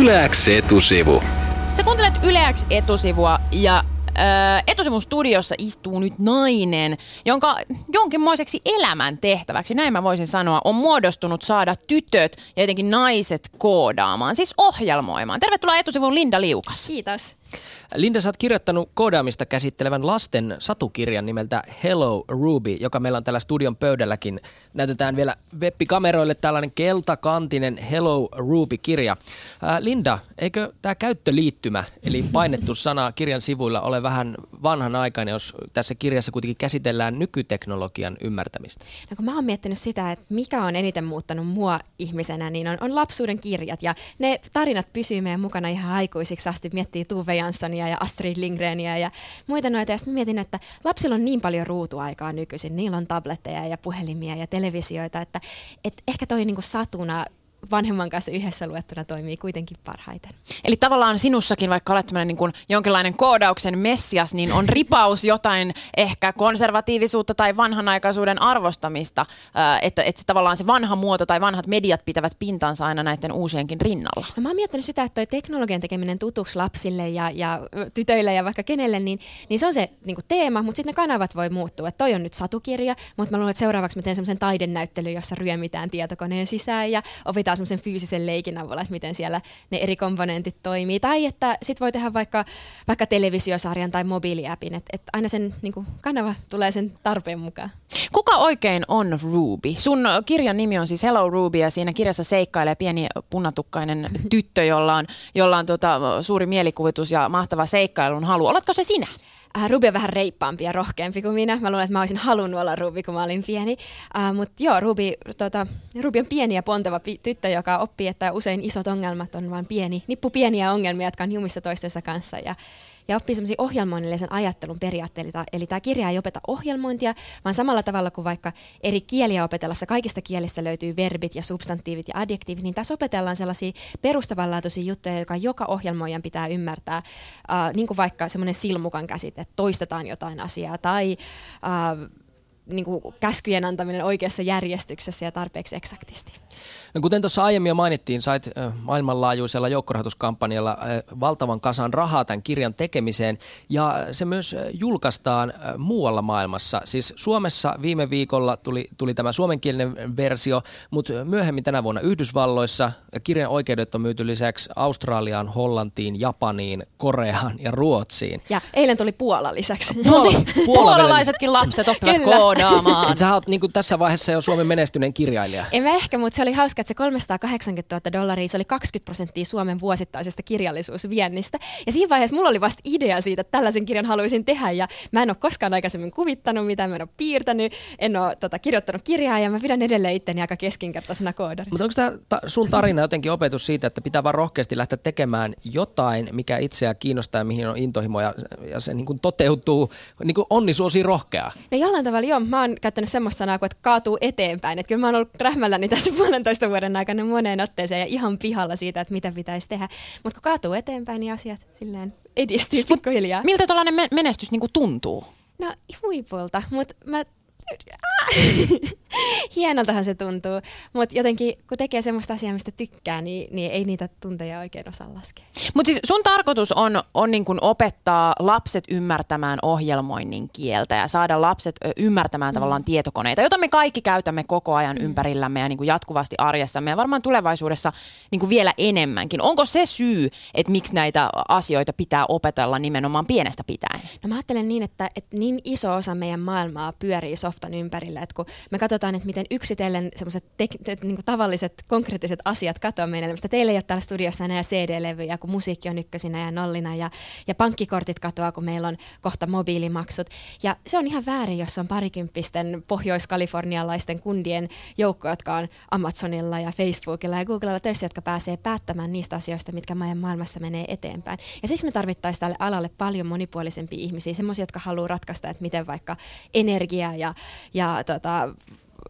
Yleäks etusivu. Sä kuuntelet Yleäks etusivua ja ö, etusivun studiossa istuu nyt nainen, jonka jonkinmoiseksi elämän tehtäväksi, näin mä voisin sanoa, on muodostunut saada tytöt ja etenkin naiset koodaamaan, siis ohjelmoimaan. Tervetuloa etusivun Linda Liukas. Kiitos. Linda, sä oot kirjoittanut koodaamista käsittelevän lasten satukirjan nimeltä Hello Ruby, joka meillä on täällä studion pöydälläkin. Näytetään vielä webbikameroille tällainen keltakantinen Hello Ruby-kirja. Linda, eikö tämä käyttöliittymä, eli painettu sana kirjan sivuilla, ole vähän vanhanaikainen, jos tässä kirjassa kuitenkin käsitellään nykyteknologian ymmärtämistä? No kun mä oon miettinyt sitä, että mikä on eniten muuttanut mua ihmisenä, niin on, on lapsuuden kirjat. Ja ne tarinat pysyy meidän mukana ihan aikuisiksi asti. Miettii Tuve Janssonia ja Astrid Lindgrenia ja muita noita. Ja sitten mietin, että lapsilla on niin paljon ruutuaikaa nykyisin. Niillä on tabletteja ja puhelimia ja televisioita, että, että ehkä toi niinku satuna vanhemman kanssa yhdessä luettuna toimii kuitenkin parhaiten. Eli tavallaan sinussakin, vaikka olet niin kuin jonkinlainen koodauksen messias, niin on ripaus jotain ehkä konservatiivisuutta tai vanhanaikaisuuden arvostamista, että, että se tavallaan se vanha muoto tai vanhat mediat pitävät pintansa aina näiden uusienkin rinnalla. No mä oon miettinyt sitä, että toi teknologian tekeminen tutuksi lapsille ja, ja tytöille ja vaikka kenelle, niin, niin se on se niin kuin teema, mutta sitten ne kanavat voi muuttua. Että toi on nyt satukirja, mutta mä luulen, että seuraavaksi mä teen semmoisen taidennäyttelyn, jossa ryömitään tietokoneen sisään ja opitaan opitaan semmoisen fyysisen leikin avulla, että miten siellä ne eri komponentit toimii. Tai että sit voi tehdä vaikka, vaikka televisiosarjan tai mobiiliäpin, että et aina sen niin kuin, kanava tulee sen tarpeen mukaan. Kuka oikein on Ruby? Sun kirjan nimi on siis Hello Ruby ja siinä kirjassa seikkailee pieni punatukkainen tyttö, jolla on, jolla on tota, suuri mielikuvitus ja mahtava seikkailun halu. Oletko se sinä? Äh, Ruby on vähän reippaampi ja rohkeampi kuin minä. Mä luulen, että mä olisin halunnut olla Ruby, kun mä olin pieni. Uh, Mutta joo, Ruby, tota, Ruby on pieni ja ponteva pi- tyttö, joka oppii, että usein isot ongelmat on vain pieni, nippu pieniä ongelmia, jotka on jumissa toistensa kanssa. Ja, ja oppii semmoisia ohjelmoinnillisen ajattelun periaatteita. Eli tämä kirja ei opeta ohjelmointia, vaan samalla tavalla kuin vaikka eri kieliä opetellessa kaikista kielistä löytyy verbit ja substantiivit ja adjektiivit, niin tässä opetellaan sellaisia perustavanlaatuisia juttuja, joka joka ohjelmoijan pitää ymmärtää, uh, niin kuin vaikka semmoinen silmukan käsite, että toistetaan jotain asiaa, tai uh, niin kuin käskyjen antaminen oikeassa järjestyksessä ja tarpeeksi eksaktisti. No kuten tuossa aiemmin jo mainittiin, sait maailmanlaajuisella joukkorahoituskampanjalla valtavan kasan rahaa tämän kirjan tekemiseen ja se myös julkaistaan muualla maailmassa. Siis Suomessa viime viikolla tuli, tuli tämä suomenkielinen versio, mutta myöhemmin tänä vuonna Yhdysvalloissa kirjan oikeudet on myyty lisäksi Australiaan, Hollantiin, Japaniin, Koreaan ja Ruotsiin. Ja eilen tuli Puola lisäksi. Puola, Puola Puolalaisetkin lapset oppivat koodaamaan. Sä oot niin tässä vaiheessa jo Suomen menestyneen kirjailija. En mä ehkä, mutta se oli hauska, että se 380 000 dollaria, se oli 20 prosenttia Suomen vuosittaisesta kirjallisuusviennistä. Ja siinä vaiheessa mulla oli vasta idea siitä, että tällaisen kirjan haluaisin tehdä ja mä en ole koskaan aikaisemmin kuvittanut mitä, mä en ole piirtänyt, en ole tota, kirjoittanut kirjaa ja mä pidän edelleen itteni aika keskinkertaisena koodarina. Mutta onko tämä ta- sun tarina jotenkin opetus siitä, että pitää vaan rohkeasti lähteä tekemään jotain, mikä itseä kiinnostaa ja mihin on intohimo ja, ja se niin kuin toteutuu, niin kuin onni suosii rohkeaa? No jollain tavalla joo, mä oon käyttänyt semmoista sanaa kuin, että kaatuu eteenpäin. Että kyllä mä oon ollut rähmälläni tässä puolentoista vuoden aikana moneen otteeseen ja ihan pihalla siitä, että mitä pitäisi tehdä. Mutta kun kaatuu eteenpäin, niin asiat silleen edistyy pikkuhiljaa. Miltä tällainen menestys niin tuntuu? No huipulta, mutta mä Hienoltahan se tuntuu, mutta jotenkin kun tekee semmoista asiaa, mistä tykkää, niin, niin ei niitä tunteja oikein osaa laskea. Mutta siis sun tarkoitus on, on niin kun opettaa lapset ymmärtämään ohjelmoinnin kieltä ja saada lapset ymmärtämään mm. tavallaan tietokoneita, joita me kaikki käytämme koko ajan mm. ympärillämme ja niin kuin jatkuvasti arjessamme ja varmaan tulevaisuudessa niin kuin vielä enemmänkin. Onko se syy, että miksi näitä asioita pitää opetella nimenomaan pienestä pitäen? No mä ajattelen niin, että, että niin iso osa meidän maailmaa pyörii softan ympärillä, että kun me katsotaan, että miten yksitellen semmoiset tek- niin tavalliset konkreettiset asiat katoaa meidän elämästä. Teillä ei ole täällä studiossa enää CD-levyjä, kun musiikki on ykkösinä ja nollina ja, ja pankkikortit katoaa, kun meillä on kohta mobiilimaksut. Ja se on ihan väärin, jos on parikymppisten pohjois-kalifornialaisten kundien joukko, jotka on Amazonilla ja Facebookilla ja Googlella töissä, jotka pääsee päättämään niistä asioista, mitkä meidän maailmassa menee eteenpäin. Ja siksi me tarvittaisiin tälle alalle paljon monipuolisempia ihmisiä, semmoisia, jotka haluaa ratkaista, että miten vaikka energia ja, ja tota,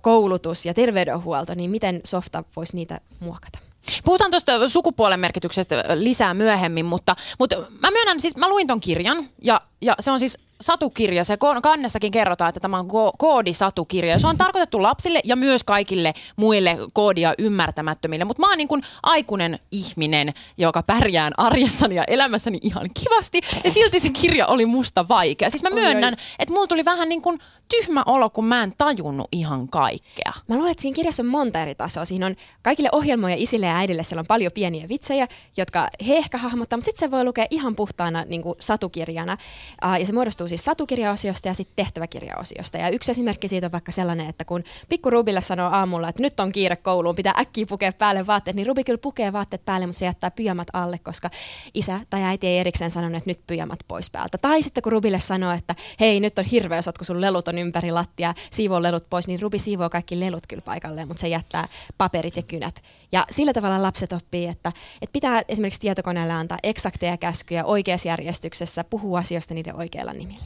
koulutus ja terveydenhuolto, niin miten softa voisi niitä muokata? Puhutaan tuosta sukupuolen merkityksestä lisää myöhemmin, mutta, mutta mä myönnän, siis mä luin ton kirjan ja, ja se on siis satukirja. Se kannessakin kerrotaan, että tämä on ko- koodisatukirja. Se on tarkoitettu lapsille ja myös kaikille muille koodia ymmärtämättömille. Mutta mä oon niin kuin aikuinen ihminen, joka pärjään arjessani ja elämässäni ihan kivasti. Ja silti se kirja oli musta vaikea. Siis mä myönnän, että mulla tuli vähän niin kuin tyhmä olo, kun mä en tajunnut ihan kaikkea. Mä luulen, että siinä kirjassa on monta eri tasoa. Siinä on kaikille ohjelmoja isille ja äidille, siellä on paljon pieniä vitsejä, jotka he ehkä hahmottaa, mutta sitten se voi lukea ihan puhtaana niin kuin satukirjana. Uh, ja se muodostuu siis satukirjaosiosta ja sitten tehtäväkirjaosiosta. Ja yksi esimerkki siitä on vaikka sellainen, että kun pikku Rubille sanoo aamulla, että nyt on kiire kouluun, pitää äkkiä pukea päälle vaatteet, niin Rubi kyllä pukee vaatteet päälle, mutta se jättää pyjamat alle, koska isä tai äiti ei erikseen sanonut, että nyt pyjamat pois päältä. Tai sitten kun Rubille sanoo, että hei, nyt on hirveä sotku, sun lelut on ympäri lattia, siivoo lelut pois, niin Rubi siivoo kaikki lelut kyllä paikalleen, mutta se jättää paperit ja kynät. Ja sillä tavalla lapset oppii, että, että pitää esimerkiksi tietokoneelle antaa eksakteja käskyjä oikeassa järjestyksessä, puhua asioista niiden oikeilla nimillä.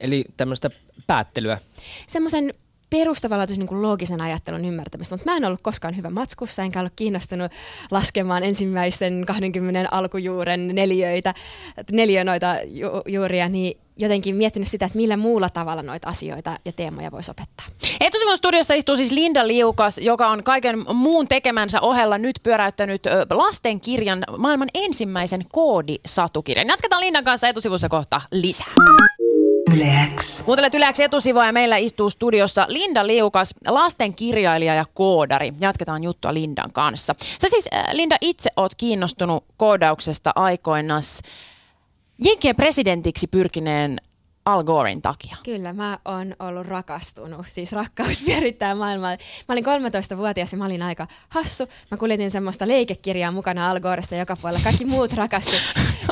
Eli tämmöistä päättelyä. Semmoisen perustavanlaatuisen niin loogisen ajattelun ymmärtämistä, mutta mä en ollut koskaan hyvä matskussa, enkä ollut kiinnostunut laskemaan ensimmäisen 20 alkujuuren neljöitä, neljönoita ju- juuria, niin jotenkin miettinyt sitä, että millä muulla tavalla noita asioita ja teemoja voisi opettaa. Etusivun studiossa istuu siis Linda Liukas, joka on kaiken muun tekemänsä ohella nyt pyöräyttänyt lastenkirjan, maailman ensimmäisen koodisatukirjan. Jatketaan Lindan kanssa etusivussa kohta lisää. Yleäks. Kuuntelet Yleäks etusivua ja meillä istuu studiossa Linda Liukas, lastenkirjailija ja koodari. Jatketaan juttua Lindan kanssa. Sä siis, Linda, itse oot kiinnostunut koodauksesta aikoinaan Jenkkien presidentiksi pyrkineen Al Gorein takia. Kyllä, mä oon ollut rakastunut. Siis rakkaus vierittää maailmaa. Mä olin 13-vuotias ja mä olin aika hassu. Mä kuljetin semmoista leikekirjaa mukana Al Goresta joka puolella. Kaikki muut rakasti.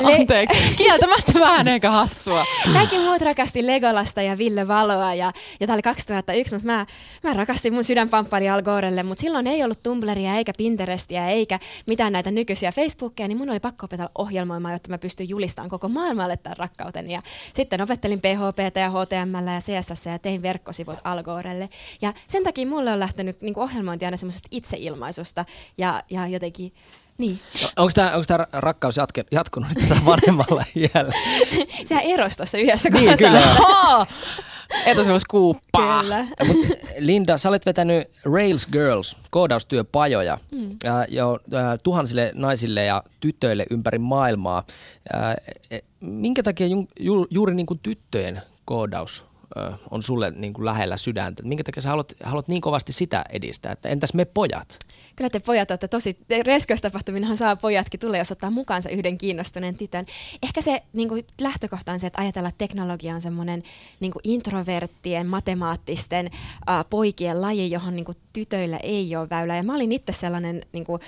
Le- Anteeksi, kieltämättä vähän eikä hassua. Kaikki muut rakasti Legolasta ja Ville Valoa ja, ja tää oli 2001, mutta mä, mä rakastin mun sydänpamppari Al Gorelle, mutta silloin ei ollut Tumblria eikä Pinterestia eikä mitään näitä nykyisiä Facebookia, niin mun oli pakko opetella ohjelmoimaan, jotta mä pystyn julistamaan koko maailmalle tämän rakkauteni. Ja sitten opettelin PHP ja HTML ja CSS ja tein verkkosivut Algorelle. Ja sen takia mulle on lähtenyt niin ohjelmointi aina semmoisesta itseilmaisusta ja, ja jotenkin niin. Onko tämä, onko tämä rakkaus jatke, jatkunut tätä vanhemmalla iällä? Sehän erosi tuossa yhdessä Niin, kyllä. Etusivus kuuppaa. Kyllä. Mut Linda, sä olet vetänyt Rails Girls koodaustyöpajoja mm. ää, jo ää, tuhansille naisille ja tytöille ympäri maailmaa. Ää, e, minkä takia ju, ju, juuri niin kuin tyttöjen koodaus ää, on sulle niin kuin lähellä sydäntä? Minkä takia sä haluat, haluat niin kovasti sitä edistää? Että entäs me pojat? Kyllä te pojat olette tosi, reskoistapahtuminhan saa pojatkin tulee, jos ottaa mukaansa yhden kiinnostuneen tytön. Ehkä se niin kuin, lähtökohta on se, että ajatella, että teknologia on semmoinen niin introverttien, matemaattisten äh, poikien laji, johon niin kuin, tytöillä ei ole väylää. Ja mä olin itse sellainen niin kuin,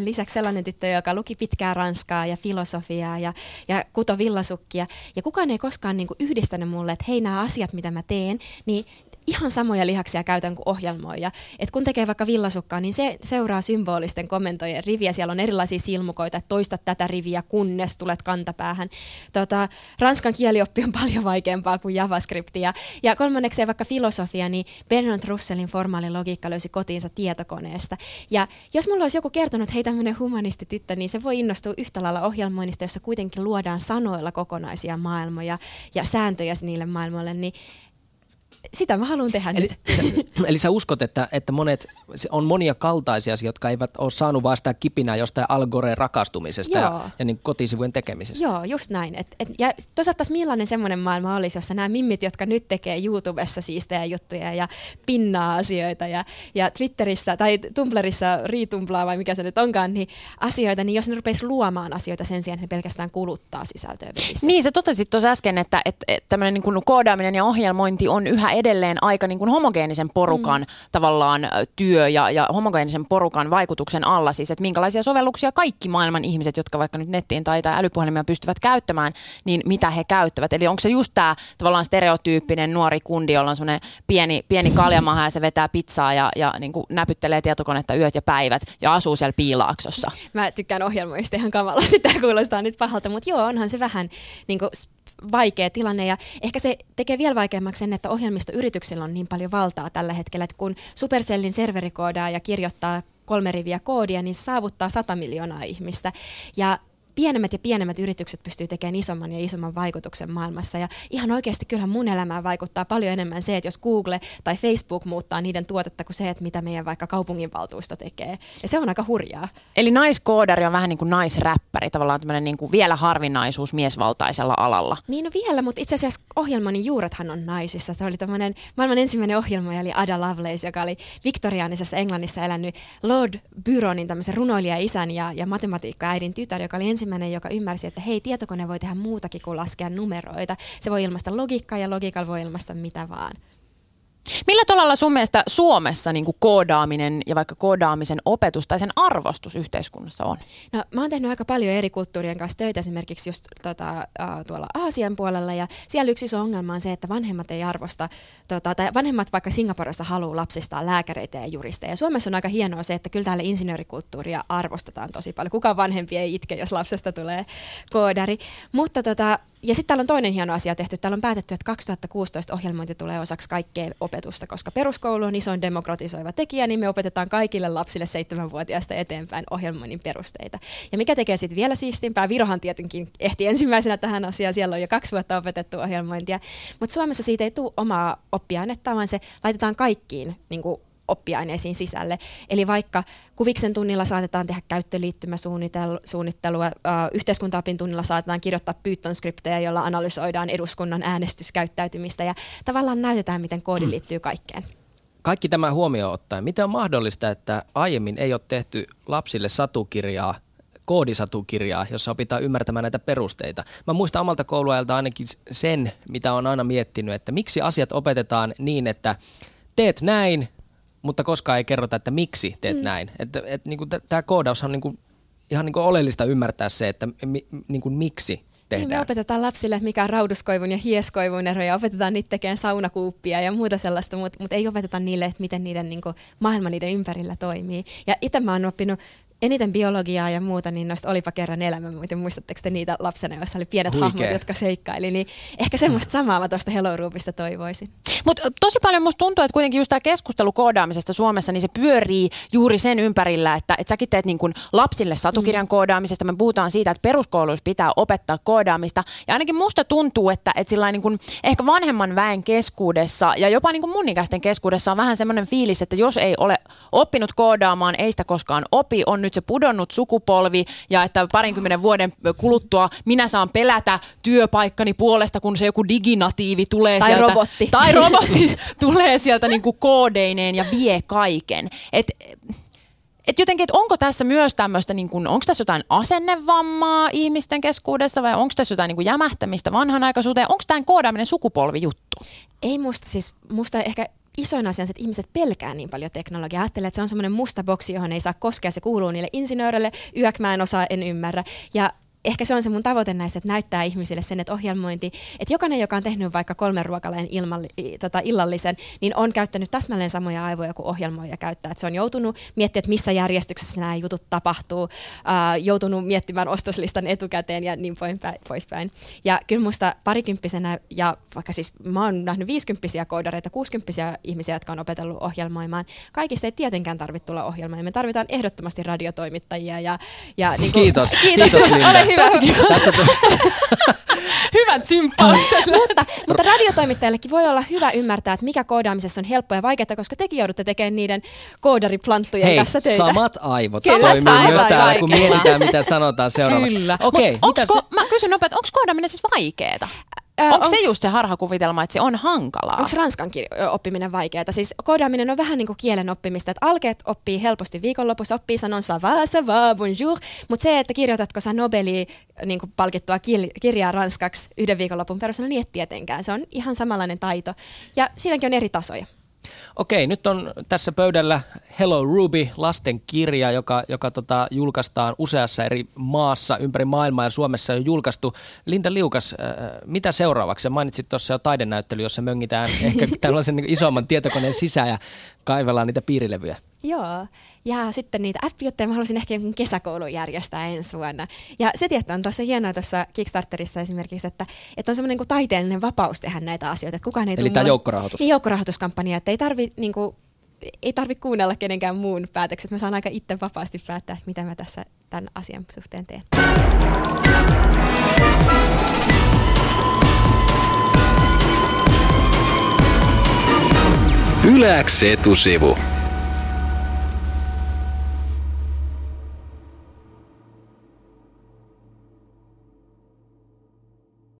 lisäksi sellainen tyttö, joka luki pitkää ranskaa ja filosofiaa ja, ja kuto villasukkia. Ja kukaan ei koskaan niin kuin, yhdistänyt mulle, että hei nämä asiat, mitä mä teen, niin ihan samoja lihaksia käytän kuin ohjelmoija. Et kun tekee vaikka villasukkaa, niin se seuraa symbolisten kommentojen riviä. Siellä on erilaisia silmukoita, että toista tätä riviä, kunnes tulet kantapäähän. Tota, ranskan kielioppi on paljon vaikeampaa kuin JavaScript. Ja, ja kolmanneksi vaikka filosofia, niin Bernard Russellin formaali logiikka löysi kotiinsa tietokoneesta. Ja jos mulla olisi joku kertonut, että hei tämmöinen humanistityttö, niin se voi innostua yhtä lailla ohjelmoinnista, jossa kuitenkin luodaan sanoilla kokonaisia maailmoja ja sääntöjä niille maailmoille, niin sitä mä haluan tehdä eli, nyt. Sä, eli sä uskot, että, että monet, on monia kaltaisia, jotka eivät ole saanut vaan sitä kipinää jostain algoreen rakastumisesta ja, ja niin kotisivujen tekemisestä. Joo, just näin. Et, et, ja toisaalta millainen semmoinen maailma olisi, jossa nämä mimmit, jotka nyt tekee YouTubessa siistejä juttuja ja pinnaa asioita ja, ja Twitterissä tai Tumblrissa riitumplaa vai mikä se nyt onkaan, niin asioita, niin jos ne rupeisi luomaan asioita sen sijaan, että ne pelkästään kuluttaa sisältöä. Niin, sä totesit tuossa äsken, että, että, että tämmöinen niin koodaaminen ja ohjelmointi on yhä edelleen aika niin kuin homogeenisen porukan mm. tavallaan työ ja, ja homogeenisen porukan vaikutuksen alla. Siis, että minkälaisia sovelluksia kaikki maailman ihmiset, jotka vaikka nyt nettiin tai, tai älypuhelimia pystyvät käyttämään, niin mitä he käyttävät. Eli onko se just tämä tavallaan stereotyyppinen nuori kundi, jolla on semmoinen pieni, pieni kaljamaha ja se vetää pizzaa ja, ja niin kuin näpyttelee tietokonetta yöt ja päivät ja asuu siellä piilaaksossa. Mä tykkään ohjelmoista ihan kavalasti, tämä kuulostaa nyt pahalta, mutta joo, onhan se vähän niin kuin vaikea tilanne ja ehkä se tekee vielä vaikeammaksi sen, että ohjelmistoyrityksillä on niin paljon valtaa tällä hetkellä, että kun Supercellin serverikoodaa ja kirjoittaa kolme riviä koodia, niin saavuttaa 100 miljoonaa ihmistä. Ja pienemmät ja pienemmät yritykset pystyy tekemään isomman ja isomman vaikutuksen maailmassa. Ja ihan oikeasti kyllähän mun elämään vaikuttaa paljon enemmän se, että jos Google tai Facebook muuttaa niiden tuotetta kuin se, että mitä meidän vaikka kaupunginvaltuusto tekee. Ja se on aika hurjaa. Eli naiskoodari on vähän niin kuin naisräppäri, tavallaan tämmöinen niin kuin vielä harvinaisuus miesvaltaisella alalla. Niin no vielä, mutta itse asiassa ohjelmani juurethan on naisissa. Tämä oli tämmöinen maailman ensimmäinen ohjelma, oli Ada Lovelace, joka oli viktoriaanisessa Englannissa elänyt Lord Byronin tämmöisen runoilija-isän ja, ja matematiikka-äidin tytär, joka oli ensimmäinen, joka ymmärsi, että hei, tietokone voi tehdä muutakin kuin laskea numeroita. Se voi ilmaista logiikkaa ja logiikalla voi ilmaista mitä vaan. Millä tavalla sun mielestä Suomessa niin kuin koodaaminen ja vaikka koodaamisen opetus tai sen arvostus yhteiskunnassa on? No, mä oon tehnyt aika paljon eri kulttuurien kanssa töitä esimerkiksi just tota, tuolla Aasian puolella ja siellä yksi iso ongelma on se, että vanhemmat ei arvosta, tota, tai vanhemmat vaikka Singaporessa haluaa lapsistaan lääkäreitä ja juristeja. Suomessa on aika hienoa se, että kyllä täällä insinöörikulttuuria arvostetaan tosi paljon. Kukaan vanhempi ei itke, jos lapsesta tulee koodari. Mutta tota, ja sitten täällä on toinen hieno asia tehty. Täällä on päätetty, että 2016 ohjelmointi tulee osaksi kaikkea opetusta, koska peruskoulu on isoin demokratisoiva tekijä, niin me opetetaan kaikille lapsille seitsemänvuotiaista eteenpäin ohjelmoinnin perusteita. Ja mikä tekee sitten vielä siistimpää, Virohan tietenkin ehti ensimmäisenä tähän asiaan, siellä on jo kaksi vuotta opetettu ohjelmointia, mutta Suomessa siitä ei tule omaa oppiainetta, vaan se laitetaan kaikkiin niin kuin oppiaineisiin sisälle. Eli vaikka kuviksen tunnilla saatetaan tehdä käyttöliittymäsuunnittelua, äh, yhteiskuntaopin tunnilla saatetaan kirjoittaa Python-skriptejä, joilla analysoidaan eduskunnan äänestyskäyttäytymistä ja tavallaan näytetään, miten koodi liittyy kaikkeen. Kaikki tämä huomioon ottaen, miten on mahdollista, että aiemmin ei ole tehty lapsille satukirjaa koodisatukirjaa, jossa opitaan ymmärtämään näitä perusteita. Mä muistan omalta kouluajalta ainakin sen, mitä on aina miettinyt, että miksi asiat opetetaan niin, että teet näin, mutta koskaan ei kerrota, että miksi teet mm. näin. Että et, niin tämä koodaus on niin kuin, ihan niin kuin oleellista ymmärtää se, että mi, niin kuin miksi tehdään. Niin me opetetaan lapsille, mikä on rauduskoivun ja hieskoivun ero ja opetetaan niitä tekemään saunakuuppia ja muuta sellaista, mutta mut ei opeteta niille, että miten niiden niin kuin, maailma niiden ympärillä toimii. Ja itse mä oon oppinut eniten biologiaa ja muuta, niin noista olipa kerran elämä. Miten muistatteko te niitä lapsena, joissa oli pienet Huikee. hahmot, jotka seikkaili, niin ehkä semmoista samaa mä tuosta Hello Roopista toivoisin. Mutta tosi paljon musta tuntuu, että kuitenkin just tämä keskustelu koodaamisesta Suomessa, niin se pyörii juuri sen ympärillä, että, että säkin teet niin kuin lapsille satukirjan mm. koodaamisesta. Me puhutaan siitä, että peruskouluissa pitää opettaa koodaamista. Ja ainakin musta tuntuu, että, että sillä niin kuin ehkä vanhemman väen keskuudessa ja jopa niin kuin mun ikäisten keskuudessa on vähän semmoinen fiilis, että jos ei ole oppinut koodaamaan, ei sitä koskaan opi, on nyt nyt se pudonnut sukupolvi ja että parinkymmenen vuoden kuluttua minä saan pelätä työpaikkani puolesta, kun se joku diginatiivi tulee tai sieltä. Robotti. Tai robotti tulee sieltä niin kuin koodeineen ja vie kaiken. Et, et jotenkin, että onko tässä myös tämmöistä, niin kuin, onko tässä jotain asennevammaa ihmisten keskuudessa vai onko tässä jotain niin kuin jämähtämistä vanhanaikaisuuteen? Onko tämä koodaaminen sukupolvijuttu? Ei musta siis, musta ehkä isoin asia on se, että ihmiset pelkää niin paljon teknologiaa. Ajattelee, että se on semmoinen musta boksi, johon ei saa koskea. Se kuuluu niille insinööreille. Yök mä en osaa, en ymmärrä. Ja ehkä se on se mun tavoite näistä, että näyttää ihmisille sen, että ohjelmointi, että jokainen, joka on tehnyt vaikka kolmen ruokaleen ilman, tota, illallisen, niin on käyttänyt täsmälleen samoja aivoja kuin ohjelmoija käyttää. Että se on joutunut miettimään, että missä järjestyksessä nämä jutut tapahtuu, ää, joutunut miettimään ostoslistan etukäteen ja niin poispäin. Ja kyllä musta parikymppisenä, ja vaikka siis mä oon nähnyt viisikymppisiä koodareita, kuusikymppisiä ihmisiä, jotka on opetellut ohjelmoimaan, kaikista ei tietenkään tarvitse tulla ohjelmoimaan. Me tarvitaan ehdottomasti radiotoimittajia. Ja, ja niin kuin, kiitos, kiitos, kiitos Linda hyvä. Hyvät sympaukset. mutta, mutta radiotoimittajallekin voi olla hyvä ymmärtää, että mikä koodaamisessa on helppoa ja vaikeaa, koska tekin joudutte tekemään niiden koodariplanttujen Hei, kanssa töitä. samat aivot Kyllä, toimii myös täällä, kun mietitään, mitä sanotaan seuraavaksi. Kyllä. Okay, ko- mä kysyn nopeasti, onko koodaaminen siis vaikeaa? Onko onks, se just se harhakuvitelma, että se on hankalaa? Onko ranskan oppiminen vaikeaa? Siis koodaaminen on vähän niin kuin kielen oppimista, että alkeet oppii helposti viikonlopussa, oppii sanon ça va, ça va, bonjour, mutta se, että kirjoitatko sä Nobeli niin kuin palkittua kirjaa ranskaksi yhden viikonlopun perusteella, niin et tietenkään. Se on ihan samanlainen taito ja siinäkin on eri tasoja. Okei, nyt on tässä pöydällä Hello Ruby, lasten kirja, joka, joka tota, julkaistaan useassa eri maassa ympäri maailmaa ja Suomessa on julkaistu. Linda Liukas, äh, mitä seuraavaksi? Mainitsit tuossa jo taidenäyttely, jossa möngitään ehkä tällaisen niin isomman tietokoneen sisään ja kaivellaan niitä piirilevyjä. Joo, ja sitten niitä appiotteja mä haluaisin ehkä jonkun kesäkoulun järjestää ensi vuonna. Ja se tietää on tuossa hienoa tuossa Kickstarterissa esimerkiksi, että, että on semmoinen niin taiteellinen vapaus tehdä näitä asioita. Että kukaan ei Eli tämä joukkorahoitus. Niin, joukkorahoituskampanja, että ei tarvi niin kuin, ei tarvitse kuunnella kenenkään muun päätökset. Mä saan aika itse vapaasti päättää, mitä mä tässä tämän asian suhteen teen. Yläks etusivu.